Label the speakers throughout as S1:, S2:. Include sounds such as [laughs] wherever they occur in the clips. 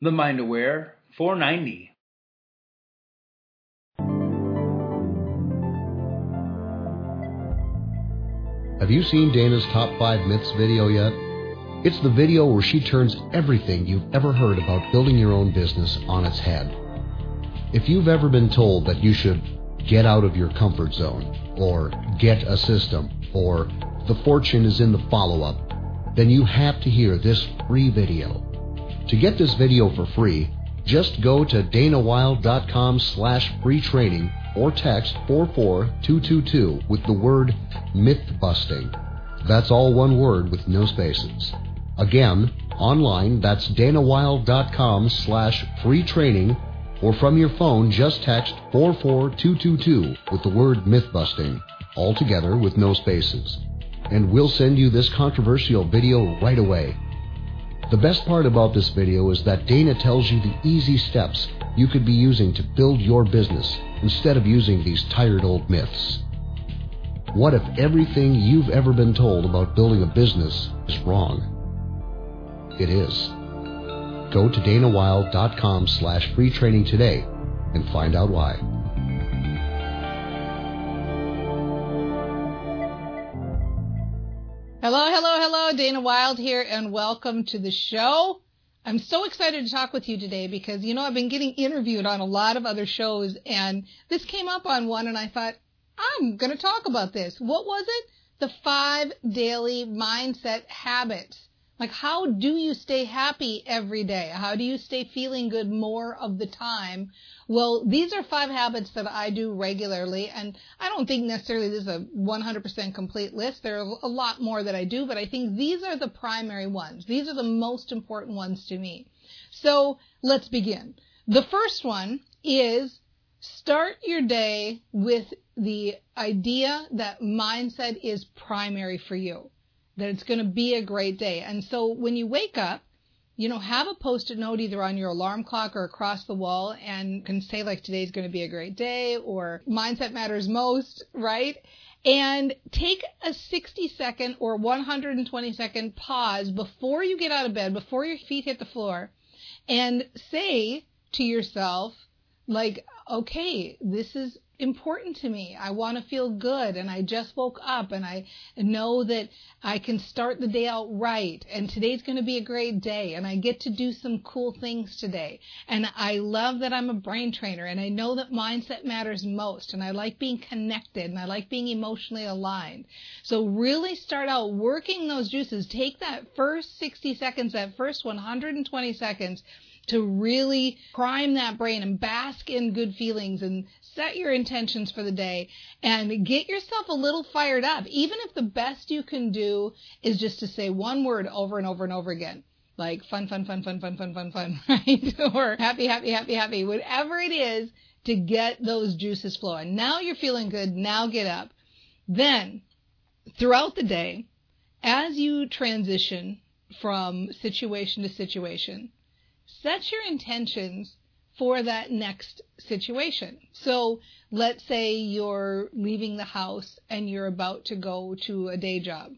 S1: The Mind Aware 490.
S2: Have you seen Dana's Top 5 Myths video yet? It's the video where she turns everything you've ever heard about building your own business on its head. If you've ever been told that you should get out of your comfort zone, or get a system, or the fortune is in the follow up, then you have to hear this free video. To get this video for free, just go to danawilde.com slash free training or text 44222 with the word myth busting. That's all one word with no spaces. Again, online, that's danawilde.com slash free training or from your phone, just text 44222 with the word myth busting, all together with no spaces. And we'll send you this controversial video right away. The best part about this video is that Dana tells you the easy steps you could be using to build your business instead of using these tired old myths. What if everything you've ever been told about building a business is wrong? It is. Go to danawilde.com slash free training today and find out why.
S3: Hello, hello, hello. Dana Wilde here, and welcome to the show. I'm so excited to talk with you today because, you know, I've been getting interviewed on a lot of other shows, and this came up on one, and I thought, I'm going to talk about this. What was it? The five daily mindset habits. Like, how do you stay happy every day? How do you stay feeling good more of the time? Well, these are five habits that I do regularly, and I don't think necessarily this is a 100% complete list. There are a lot more that I do, but I think these are the primary ones. These are the most important ones to me. So let's begin. The first one is start your day with the idea that mindset is primary for you that it's going to be a great day. And so when you wake up, you know, have a post-it note either on your alarm clock or across the wall and can say like today's going to be a great day or mindset matters most, right? And take a 60 second or 120 second pause before you get out of bed, before your feet hit the floor and say to yourself, like, okay, this is important to me. I want to feel good and I just woke up and I know that I can start the day out right and today's going to be a great day and I get to do some cool things today. And I love that I'm a brain trainer and I know that mindset matters most and I like being connected and I like being emotionally aligned. So really start out working those juices. Take that first 60 seconds, that first 120 seconds to really prime that brain and bask in good feelings and set your intentions for the day and get yourself a little fired up. Even if the best you can do is just to say one word over and over and over again. Like fun, fun, fun, fun, fun, fun, fun, fun, [laughs] right? [laughs] or happy, happy, happy, happy. Whatever it is to get those juices flowing. Now you're feeling good. Now get up. Then throughout the day, as you transition from situation to situation, set your intentions for that next situation. So let's say you're leaving the house and you're about to go to a day job.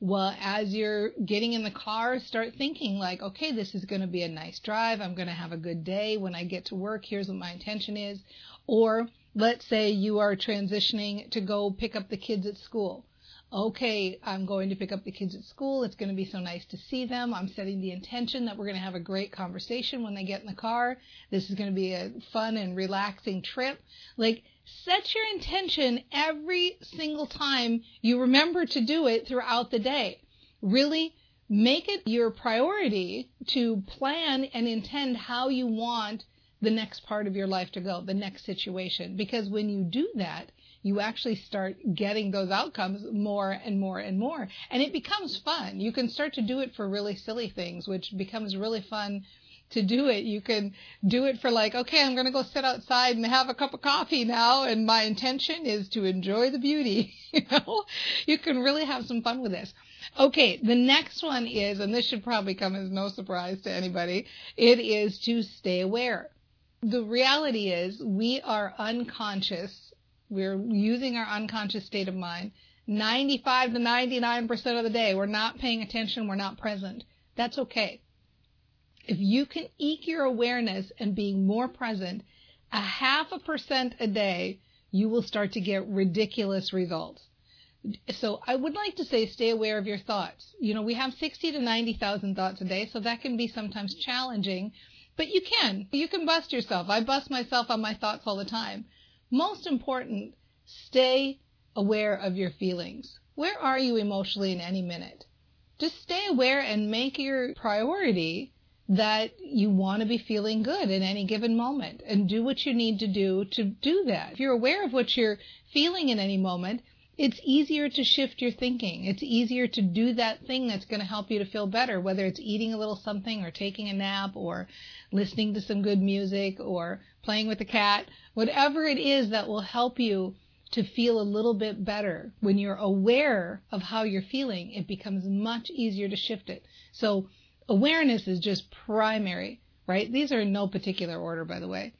S3: Well, as you're getting in the car, start thinking like, okay, this is going to be a nice drive. I'm going to have a good day. When I get to work, here's what my intention is. Or let's say you are transitioning to go pick up the kids at school okay, I'm going to pick up the kids at school. It's going to be so nice to see them. I'm setting the intention that we're going to have a great conversation when they get in the car. This is going to be a fun and relaxing trip. Like, set your intention every single time you remember to do it throughout the day. Really make it your priority to plan and intend how you want the next part of your life to go, the next situation. Because when you do that, you actually start getting those outcomes more and more and more. And it becomes fun. You can start to do it for really silly things, which becomes really fun to do it. You can do it for like, okay, I'm going to go sit outside and have a cup of coffee now. And my intention is to enjoy the beauty. [laughs] you know, you can really have some fun with this. Okay. The next one is, and this should probably come as no surprise to anybody. It is to stay aware. The reality is we are unconscious we're using our unconscious state of mind. 95 to 99% of the day, we're not paying attention, we're not present. That's okay. If you can eke your awareness and being more present a half a percent a day, you will start to get ridiculous results. So I would like to say stay aware of your thoughts. You know, we have 60 to 90,000 thoughts a day, so that can be sometimes challenging, but you can. You can bust yourself. I bust myself on my thoughts all the time. Most important, stay aware of your feelings. Where are you emotionally in any minute? Just stay aware and make your priority that you want to be feeling good in any given moment and do what you need to do to do that. If you're aware of what you're feeling in any moment, it's easier to shift your thinking. It's easier to do that thing that's going to help you to feel better, whether it's eating a little something or taking a nap or listening to some good music or playing with the cat, whatever it is that will help you to feel a little bit better. When you're aware of how you're feeling, it becomes much easier to shift it. So awareness is just primary, right? These are in no particular order, by the way.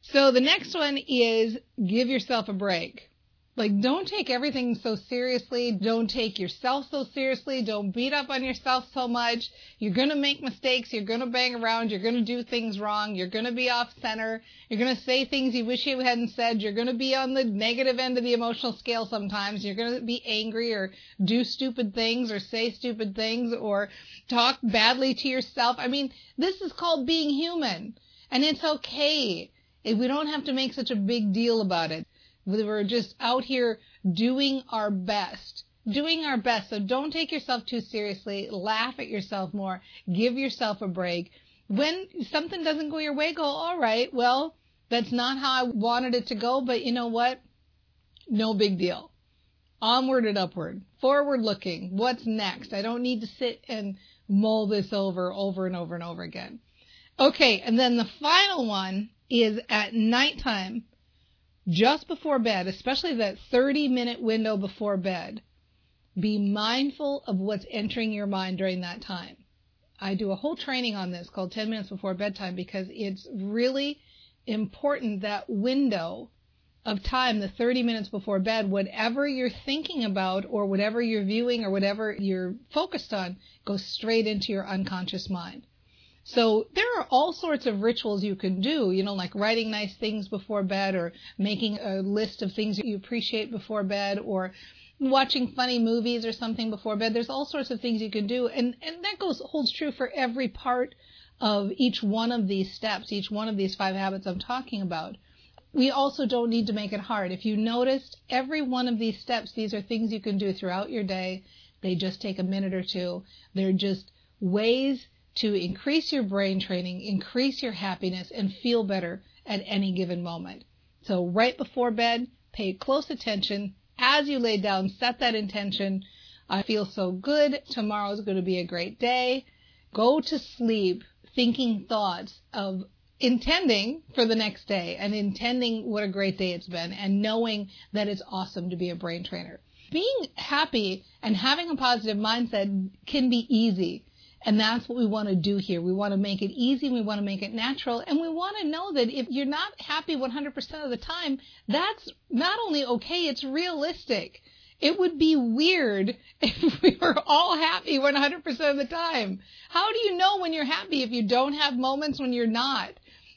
S3: So the next one is give yourself a break. Like, don't take everything so seriously. Don't take yourself so seriously. Don't beat up on yourself so much. You're going to make mistakes. You're going to bang around. You're going to do things wrong. You're going to be off center. You're going to say things you wish you hadn't said. You're going to be on the negative end of the emotional scale sometimes. You're going to be angry or do stupid things or say stupid things or talk badly to yourself. I mean, this is called being human and it's okay. We don't have to make such a big deal about it. We're just out here doing our best. Doing our best. So don't take yourself too seriously. Laugh at yourself more. Give yourself a break. When something doesn't go your way, go, all right, well, that's not how I wanted it to go, but you know what? No big deal. Onward and upward. Forward looking. What's next? I don't need to sit and mull this over, over and over and over again. Okay, and then the final one is at nighttime just before bed, especially that 30 minute window before bed, be mindful of what's entering your mind during that time. I do a whole training on this called 10 minutes before bedtime because it's really important that window of time, the 30 minutes before bed, whatever you're thinking about or whatever you're viewing or whatever you're focused on goes straight into your unconscious mind. So there are all sorts of rituals you can do, you know, like writing nice things before bed or making a list of things that you appreciate before bed or watching funny movies or something before bed. There's all sorts of things you can do. And, and that goes, holds true for every part of each one of these steps, each one of these five habits I'm talking about. We also don't need to make it hard. If you noticed every one of these steps, these are things you can do throughout your day. They just take a minute or two. They're just ways to increase your brain training, increase your happiness, and feel better at any given moment. So right before bed, pay close attention. As you lay down, set that intention. I feel so good. Tomorrow is going to be a great day. Go to sleep thinking thoughts of intending for the next day and intending what a great day it's been and knowing that it's awesome to be a brain trainer. Being happy and having a positive mindset can be easy. And that's what we want to do here. We want to make it easy. We want to make it natural. And we want to know that if you're not happy 100% of the time, that's not only okay, it's realistic. It would be weird [laughs] if we were all happy 100% of the time. How do you know when you're happy if you don't have moments when you're not?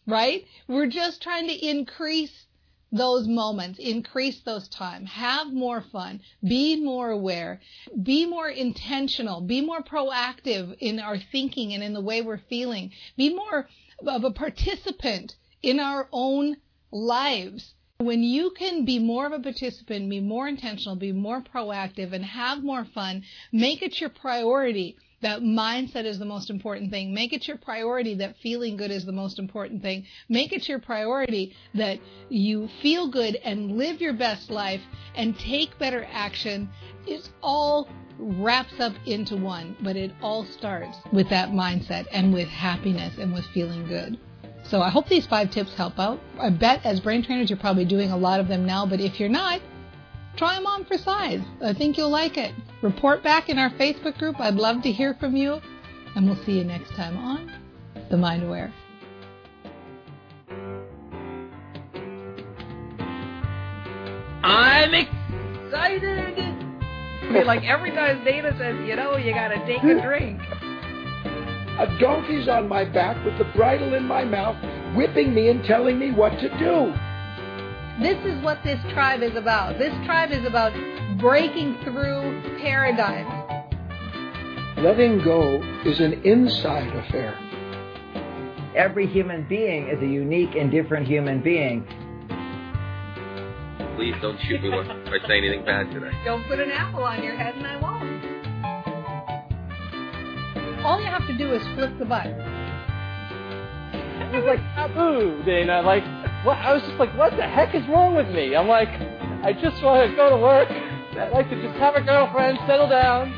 S3: Right? We're just trying to increase those moments, increase those time, have more fun, be more aware, be more intentional, be more proactive in our thinking and in the way we're feeling, be more of a participant in our own lives. When you can be more of a participant, be more intentional, be more proactive, and have more fun, make it your priority that mindset is the most important thing. Make it your priority that feeling good is the most important thing. Make it your priority that you feel good and live your best life and take better action. It all wraps up into one, but it all starts with that mindset and with happiness and with feeling good. So I hope these five tips help out. I bet as brain trainers you're probably doing a lot of them now, but if you're not, try them on for size. I think you'll like it. Report back in our Facebook group. I'd love to hear from you. And we'll see you next time on The Mind Aware.
S1: I'm excited! I mean, like every time Dana says, you know, you gotta take a drink.
S4: A donkey's on my back with the bridle in my mouth, whipping me and telling me what to do.
S3: This is what this tribe is about. This tribe is about breaking through paradigms.
S4: Letting go is an inside affair.
S5: Every human being is a unique and different human being.
S6: Please don't shoot me if I say anything bad today.
S3: Don't put an apple on your head and I won't. All you have to do is flip the button.
S7: It was like taboo, Dana. Like, what? I was just like, what the heck is wrong with me? I'm like, I just want to go to work. I'd like to just have a girlfriend, settle down.